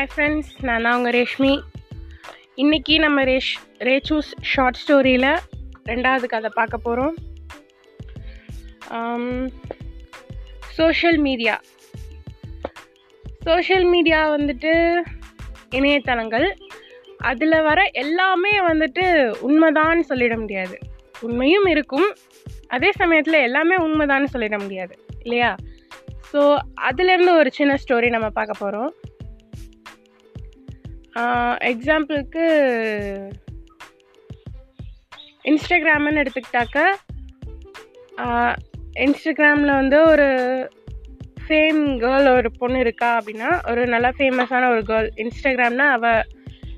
Hi friends நான் தான் உங்கள் ரேஷ்மி. இன்றைக்கி நம்ம ரேஷ் ரேச்சூஸ் ஷார்ட் ஸ்டோரியில் ரெண்டாவது கதை பார்க்க போகிறோம் சோஷியல் மீடியா சோஷியல் மீடியா வந்துட்டு இணையதளங்கள். அதில் வர எல்லாமே வந்துட்டு உண்மைதான்னு சொல்லிட முடியாது. உண்மையும் இருக்கும். அதே சமயத்தில் எல்லாமே உண்மைதான்னு சொல்லிட முடியாது. இல்லையா? ஸோ அதுலேருந்து ஒரு சின்ன ஸ்டோரி நம்ம பார்க்க போகிறோம் எக்ஸாம்பிளுக்கு இன்ஸ்டாகிராம்னு எடுத்துக்கிட்டாக்க இன்ஸ்டாகிராமில் வந்து ஒரு ஃபேம் கேர்ள் ஒரு பொண்ணு இருக்கா அப்படின்னா ஒரு நல்லா ஃபேமஸான ஒரு கேர்ள் இன்ஸ்டாகிராம்னா அவள்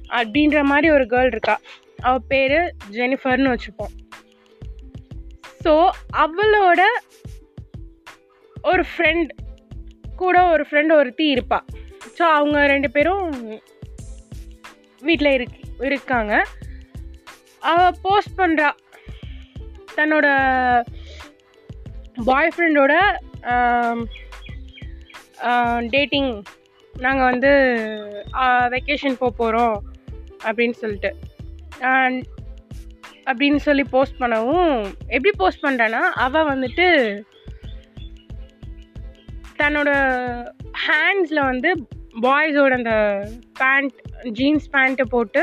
அப்படின்ற மாதிரி ஒரு கேர்ள் இருக்கா. அவள் பேர் ஜெனிஃபர்னு வச்சுப்போம். ஸோ அவளோட ஒரு ஃப்ரெண்ட் கூட ஒரு ஃப்ரெண்ட் ஒருத்தி இருப்பாள் ஸோ அவங்க ரெண்டு பேரும் வீட்டில் இருக்கு இருக்காங்க. அவள் போஸ்ட் பண்ணுறா தன்னோட பாய் ஃப்ரெண்டோட டேட்டிங் நாங்கள் வந்து வெக்கேஷன் போக போகிறோம் அப்படின்னு சொல்லிட்டு. அப்படின்னு சொல்லி போஸ்ட் பண்ணவும் எப்படி போஸ்ட் பண்ணுறான்னா அவள் வந்துட்டு தன்னோட ஹேண்ட்ஸில் வந்து பாய்ஸோட அந்த பேண்ட் ஜீன்ஸ் பேண்ட்டை போட்டு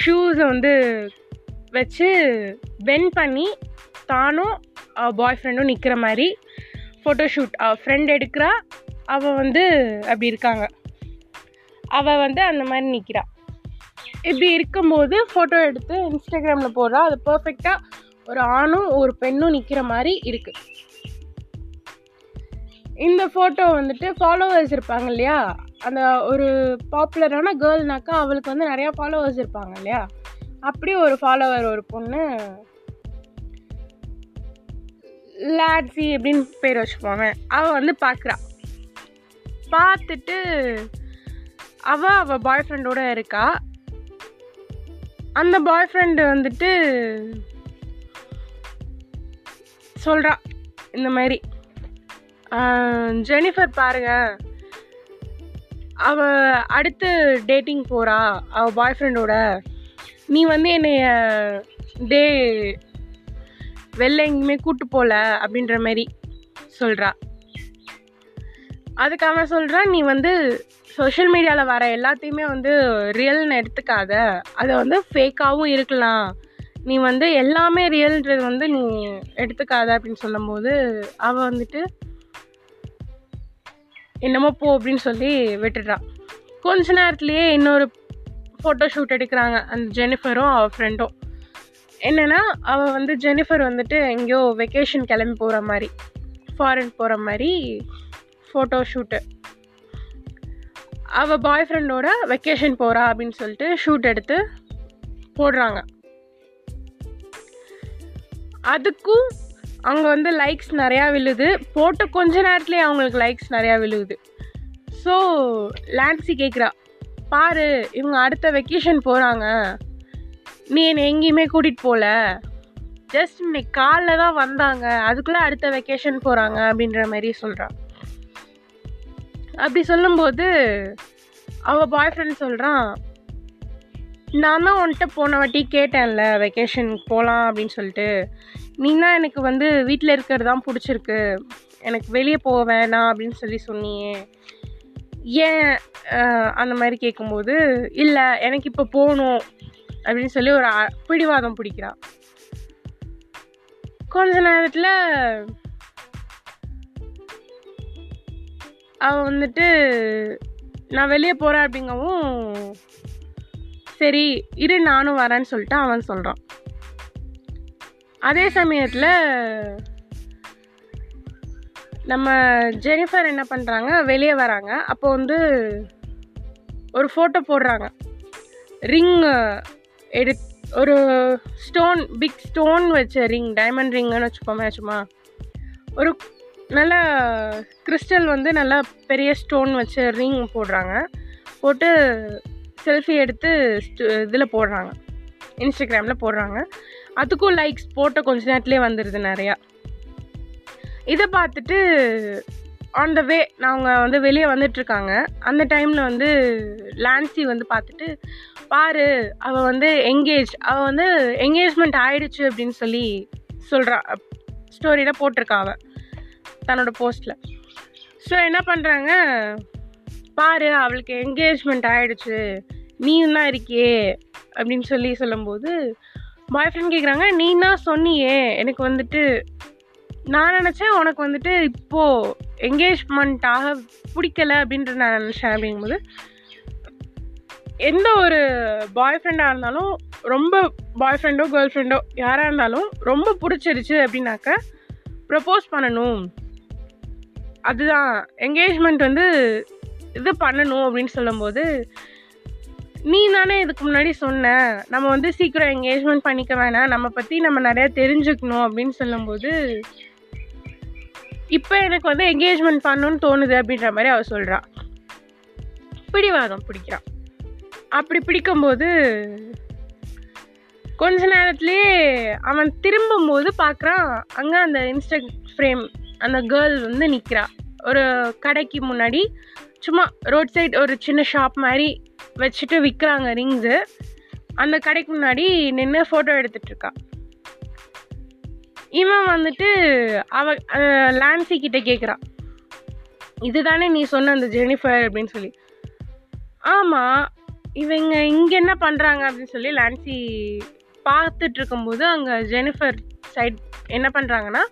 ஷூஸை வந்து வச்சு பென் பண்ணி தானும் பாய் ஃப்ரெண்டும் நிற்கிற மாதிரி ஃபோட்டோஷூட் அவள் ஃப்ரெண்ட் எடுக்கிறா அவள் வந்து அப்படி இருக்காங்க. அவள் வந்து அந்த மாதிரி நிற்கிறா இப்படி இருக்கும்போது ஃபோட்டோ எடுத்து இன்ஸ்டாகிராமில் போடுறா. அது பர்ஃபெக்டாக ஒரு ஆணும் ஒரு பெண்ணும் நிற்கிற மாதிரி இருக்குது இந்த ஃபோட்டோ வந்துட்டு ஃபாலோவர்ஸ் இருப்பாங்க இல்லையா? அந்த ஒரு பாப்புலரான கேர்ள்னாக்கா அவளுக்கு வந்து நிறையா ஃபாலோவர்ஸ் இருப்பாங்க இல்லையா? அப்படி ஒரு ஃபாலோவர் ஒரு பொண்ணு லாட்ஸி அப்படின்னு பேர் வச்சுப்போங்க அவள் வந்து பார்க்குறா பார்த்துட்டு அவள் அவள் பாய் ஃப்ரெண்டோட இருக்கா. அந்த பாய் ஃப்ரெண்டு வந்துட்டு சொல்கிறா இந்த மாதிரி ஜெனிஃபர் பாருங்கள் அவள் அடுத்து டேட்டிங் போகிறா அவள் பாய் ஃப்ரெண்டோட நீ வந்து என்னைய டே வெளில எங்கேயுமே கூட்டு போகல அப்படின்ற மாதிரி சொல்கிறா அதுக்கு அவன் சொல்கிறான் நீ வந்து சோஷியல் மீடியாவில் வர எல்லாத்தையுமே வந்து ரியல்னு எடுத்துக்காத. அதை வந்து ஃபேக்காகவும் இருக்கலாம். நீ வந்து எல்லாமே ரியல்ன்றது வந்து நீ எடுத்துக்காத அப்படின்னு சொல்லும்போது அவள் வந்துட்டு என்னமோ போ அப்படின்னு சொல்லி விட்டுடுறான் கொஞ்ச நேரத்துலேயே இன்னொரு ஃபோட்டோ ஷூட் எடுக்கிறாங்க. அந்த ஜெனிஃபரும் அவள் ஃப்ரெண்டும் என்னென்னா அவள் வந்து ஜெனிஃபர் வந்துட்டு எங்கேயோ வெக்கேஷன் கிளம்பி போகிற மாதிரி ஃபாரின் போகிற மாதிரி ஃபோட்டோ ஷூட்டு அவள் பாய் ஃப்ரெண்டோட வெக்கேஷன் போகிறா அப்படின்னு சொல்லிட்டு ஷூட் எடுத்து போடுறாங்க. அதுக்கும் அங்கே வந்து லைக்ஸ் நிறையா விழுது. போட்ட கொஞ்ச நேரத்துலேயே அவங்களுக்கு லைக்ஸ் நிறையா விழுகுது ஸோ லான்சி கேட்குறா பாரு இவங்க அடுத்த வெக்கேஷன் போகிறாங்க நீ என்னை எங்கேயுமே கூட்டிகிட்டு போகல ஜஸ்ட் இன்னைக்கு காலைல தான் வந்தாங்க. அதுக்குள்ளே அடுத்த வெக்கேஷன் போகிறாங்க அப்படின்ற மாதிரி சொல்கிறான் அப்படி சொல்லும்போது அவள் பாய் ஃப்ரெண்ட் சொல்கிறான் நான் தான் உன்கிட்ட போன வாட்டி கேட்டேன்ல வெக்கேஷன் போகலாம் அப்படின்னு சொல்லிட்டு. நீ தான் எனக்கு வந்து வீட்டில் இருக்கிறது தான் பிடிச்சிருக்கு. எனக்கு வெளியே போக வேணாம் அப்படின்னு சொல்லி சொன்னியே. ஏன் அந்த மாதிரி கேட்கும்போது இல்லை எனக்கு இப்போ போகணும் அப்படின்னு சொல்லி ஒரு பிடிவாதம் பிடிக்கிறான் கொஞ்ச நேரத்தில் அவன் வந்துட்டு நான் வெளியே போகிறேன் அப்படிங்கவும் சரி இரு நானும் வரேன்னு சொல்லிட்டு அவன் சொல்கிறான் அதே சமயத்தில் நம்ம ஜெனிஃபர் என்ன பண்ணுறாங்க வெளியே வராங்க. அப்போ வந்து ஒரு ஃபோட்டோ போடுறாங்க. ரிங் எடு ஒரு ஸ்டோன் பிக் ஸ்டோன் வச்ச ரிங் டைமண்ட் ரிங்குன்னு வச்சுப்போமே சும்மா. ஒரு நல்ல கிறிஸ்டல் வந்து நல்லா பெரிய ஸ்டோன் வச்ச ரிங் போடுறாங்க. போட்டு செல்ஃபி எடுத்து இதில் போடுறாங்க. இன்ஸ்டாகிராமில் போடுறாங்க. அதுக்கும் லைக்ஸ் போட்ட கொஞ்ச நேரத்துலேயே வந்துடுது நிறையா. இதை பார்த்துட்டு ஆன் த வே அவங்க வந்து வெளியே வந்துட்டுருக்காங்க அந்த டைமில் வந்து லான்சி வந்து பார்த்துட்டு பாரு அவள் வந்து எங்கேஜ் அவள் வந்து என்கேஜ்மெண்ட் ஆயிடுச்சு அப்படின்னு சொல்லி சொல்கிறா ஸ்டோரியில் போட்டிருக்கா அவள் தன்னோட போஸ்ட்டில் ஸோ என்ன பண்ணுறாங்க பாரு அவளுக்கு எங்கேஜ்மெண்ட் ஆயிடுச்சு. நீயும் இருக்கியே அப்படின்னு சொல்லி சொல்லும்போது பாய் ஃப்ரெண்ட் கேட்குறாங்க நீ சொன்னியே எனக்கு வந்துட்டு நான் நினச்சேன் உனக்கு வந்துட்டு இப்போது என்கேஜ்மெண்ட் ஆக பிடிக்கல அப்படின்ற நான் நினச்சேன் அப்படிங்கும்போது எந்த ஒரு பாய் ஃப்ரெண்டாக இருந்தாலும் ரொம்ப பாய் ஃப்ரெண்டோ கேர்ள் ஃப்ரெண்டோ யாராக இருந்தாலும் ரொம்ப பிடிச்சிருச்சு அப்படின்னாக்க ப்ரப்போஸ் பண்ணணும். அதுதான் என்கேஜ்மெண்ட் வந்து இது பண்ணணும் அப்படின்னு சொல்லும்போது நீ தானே இதுக்கு முன்னாடி சொன்ன. நம்ம வந்து சீக்கிரம் என்கேஜ்மெண்ட் பண்ணிக்க வேணாம். நம்ம பற்றி நம்ம நிறையா தெரிஞ்சுக்கணும் அப்படின்னு சொல்லும்போது இப்போ எனக்கு வந்து என்கேஜ்மெண்ட் பண்ணணும்னு தோணுது அப்படின்ற மாதிரி அவள் சொல்கிறான் பிடிவாதம் பிடிக்கிறான் அப்படி பிடிக்கும்போது கொஞ்ச நேரத்துலேயே அவன் திரும்பும்போது பார்க்குறான் அங்கே அந்த இன்ஸ்டா ஃப்ரேம் அந்த கேர்ள் வந்து நிற்கிறா ஒரு கடைக்கு முன்னாடி சும்மா ரோட் சைட் ஒரு சின்ன ஷாப் மாதிரி வச்சுட்டு விற்கிறாங்க ரிங்ஸு அந்த கடைக்கு முன்னாடி நின்று ஃபோட்டோ எடுத்துட்ருக்கா இவன் வந்துட்டு அவ லான்சி கிட்ட கேட்குறான் இதுதானே நீ சொன்ன அந்த ஜெனிஃபர் அப்படின்னு சொல்லி. ஆமாம் இவங்க இங்கே என்ன பண்ணுறாங்க அப்படின்னு சொல்லி லான்சி பார்த்துட்டு இருக்கும்போது அங்கே ஜெனிஃபர் சைட் என்ன பண்ணுறாங்கன்னா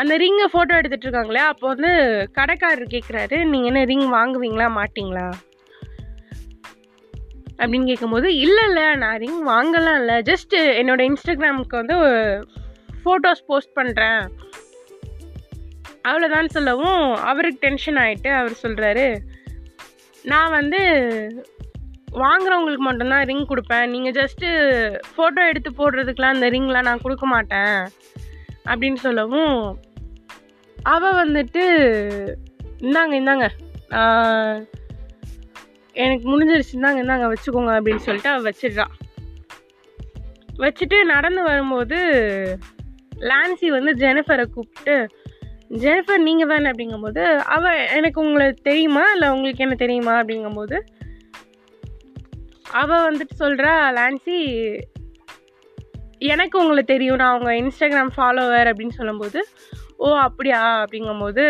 அந்த ரிங்கை ஃபோட்டோ எடுத்துகிட்டு இருக்காங்களே அப்போ வந்து கடைக்காரர் கேட்குறாரு நீங்கள் என்ன ரிங் வாங்குவீங்களா மாட்டிங்களா? அப்படின்னு கேட்கும்போது இல்லை இல்லை நான் ரிங் வாங்கலாம் இல்லை. ஜஸ்ட்டு என்னோடய இன்ஸ்டாகிராமுக்கு வந்து ஃபோட்டோஸ் போஸ்ட் பண்ணுறேன் அவ்வளோதான் சொல்லவும் அவருக்கு டென்ஷன் ஆகிட்டு அவர் சொல்கிறாரு நான் வந்து வாங்குறவங்களுக்கு மட்டும்தான் ரிங் கொடுப்பேன். நீங்கள் ஜஸ்ட்டு ஃபோட்டோ எடுத்து போடுறதுக்கெலாம் அந்த ரிங்லாம் நான் கொடுக்க மாட்டேன். அப்படின்னு சொல்லவும் அவள் வந்துட்டு இந்தாங்க இந்தாங்க. எனக்கு முடிஞ்சிருச்சு இந்தாங்க இந்தாங்க வச்சுக்கோங்க அப்படின்னு சொல்லிட்டு அவள் வச்சிடுறான் வச்சுட்டு நடந்து வரும்போது லான்சி வந்து ஜெனிஃபரை கூப்பிட்டு ஜெனிஃபர் நீங்கள் தானே? அப்படிங்கும்போது அவள் எனக்கு உங்களை தெரியுமா? இல்லை உங்களுக்கு என்ன தெரியுமா? அப்படிங்கும்போது அவள் வந்துட்டு சொல்கிறா லான்சி எனக்கு உங்களை தெரியும். நான் உங்கள் இன்ஸ்டாகிராம் ஃபாலோவர் அப்படின்னு சொல்லும்போது ஓ அப்படியா? அப்படிங்கும்போது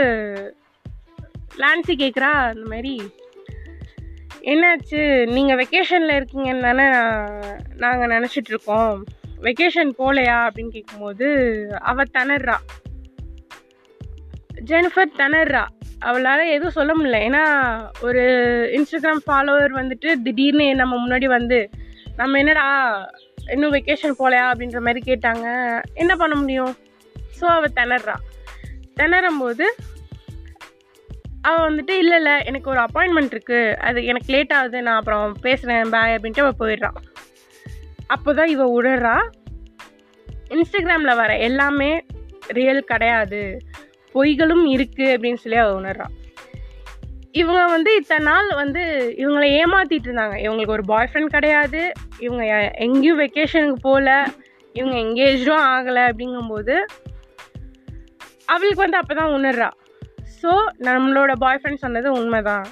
லான்சி கேட்குறா அந்த மாதிரி என்னாச்சு? நீங்கள் வெக்கேஷனில் இருக்கீங்கன்னு தானே நாங்கள் நினச்சிட்ருக்கோம். வெக்கேஷன் போகலையா அப்படின்னு கேட்கும்போது அவள் திணறா. ஜெனிஃபர் திணறா. அவளால் எதுவும் சொல்ல முடியல. ஏன்னா ஒரு இன்ஸ்டாகிராம் ஃபாலோவர் வந்துட்டு திடீர்னு நம்ம முன்னாடி வந்து நம்ம என்னடா இன்னும் வெக்கேஷன் போகலையா அப்படின்ற மாதிரி கேட்டாங்க. என்ன பண்ண முடியும்? ஸோ அவள் திணறா. திணறும் போது அவள் வந்துட்டு இல்லை இல்லை எனக்கு ஒரு அப்பாயின்மெண்ட் இருக்குது அது எனக்கு லேட் ஆகுது. நான் அப்புறம் பேசுகிறேன் பாய் அப்படின்ட்டு அவள் போயிடுறான் அப்போ தான் இவள் உடறா. இன்ஸ்டாகிராமில் வர எல்லாமே ரியல் கிடையாது. பொய்களும் இருக்குது அப்படின்னு சொல்லி அவள் உணர்றான் இவங்க வந்து இத்தனை நாள் வந்து இவங்களை ஏமாத்திட்டு இருந்தாங்க. இவங்களுக்கு ஒரு பாய் ஃப்ரெண்ட் கிடையாது. இவங்க எங்கேயும் வெக்கேஷனுக்கு போகல இவங்க எங்கேஜும் ஆகலை அப்படிங்கும்போது அவளுக்கு வந்து அப்போ தான் உணர்றா. ஸோ நம்மளோட பாய் ஃப்ரெண்ட் சொன்னது உண்மைதான்.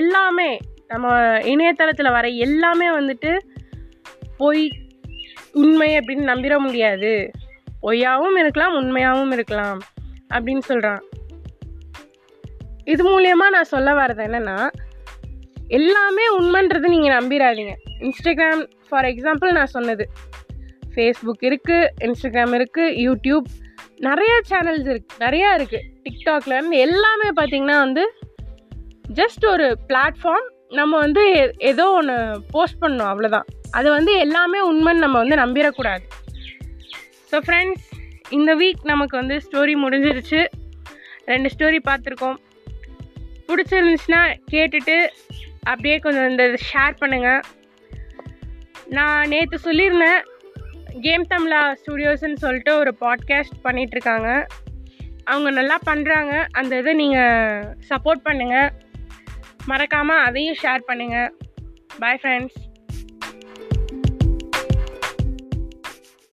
எல்லாமே நம்ம இணையதளத்தில் வர எல்லாமே வந்துட்டு பொய் உண்மை அப்படின்னு நம்பிட முடியாது. பொய்யாகவும் இருக்கலாம் உண்மையாகவும் இருக்கலாம் அப்படின்னு சொல்கிறான் இது மூலியமாக நான் சொல்ல வர்றது என்னென்னா எல்லாமே உண்மைன்றது நீங்கள் நம்பிடாதீங்க இன்ஸ்டாகிராம் ஃபார் எக்ஸாம்பிள் நான் சொன்னது. ஃபேஸ்புக் இருக்குது இன்ஸ்டாகிராம் இருக்குது யூடியூப் நிறைய சேனல்ஸ் இருக்குது நிறையா இருக்குது டிக்டாக்லேருந்து எல்லாமே பார்த்திங்கன்னா வந்து ஜஸ்ட் ஒரு பிளாட்ஃபார்ம் நம்ம வந்து ஏதோ ஒன்று போஸ்ட் பண்ணோம் அவ்வளோதான் அது வந்து எல்லாமே உண்மைன்னு நம்ம வந்து நம்பிடக்கூடாது ஸோ ஃப்ரெண்ட்ஸ் இந்த வீக் நமக்கு வந்து ஸ்டோரி முடிஞ்சிருச்சு. ரெண்டு ஸ்டோரி பார்த்துருக்கோம். பிடிச்சிருந்துச்சுன்னா கேட்டுட்டு அப்படியே கொஞ்சம் இந்த ஷேர் பண்ணுங்கள் நான் நேற்று சொல்லியிருந்தேன் கேம் தமிழா ஸ்டுடியோஸ்ன்னு சொல்லிட்டு ஒரு பாட்காஸ்ட் பண்ணிகிட்ருக்காங்க அவங்க நல்லா பண்ணுறாங்க அந்த இதை நீங்கள் சப்போர்ட் பண்ணுங்கள் மறக்காமல் அதையும் ஷேர் பண்ணுங்கள் பாய் ஃப்ரெண்ட்ஸ்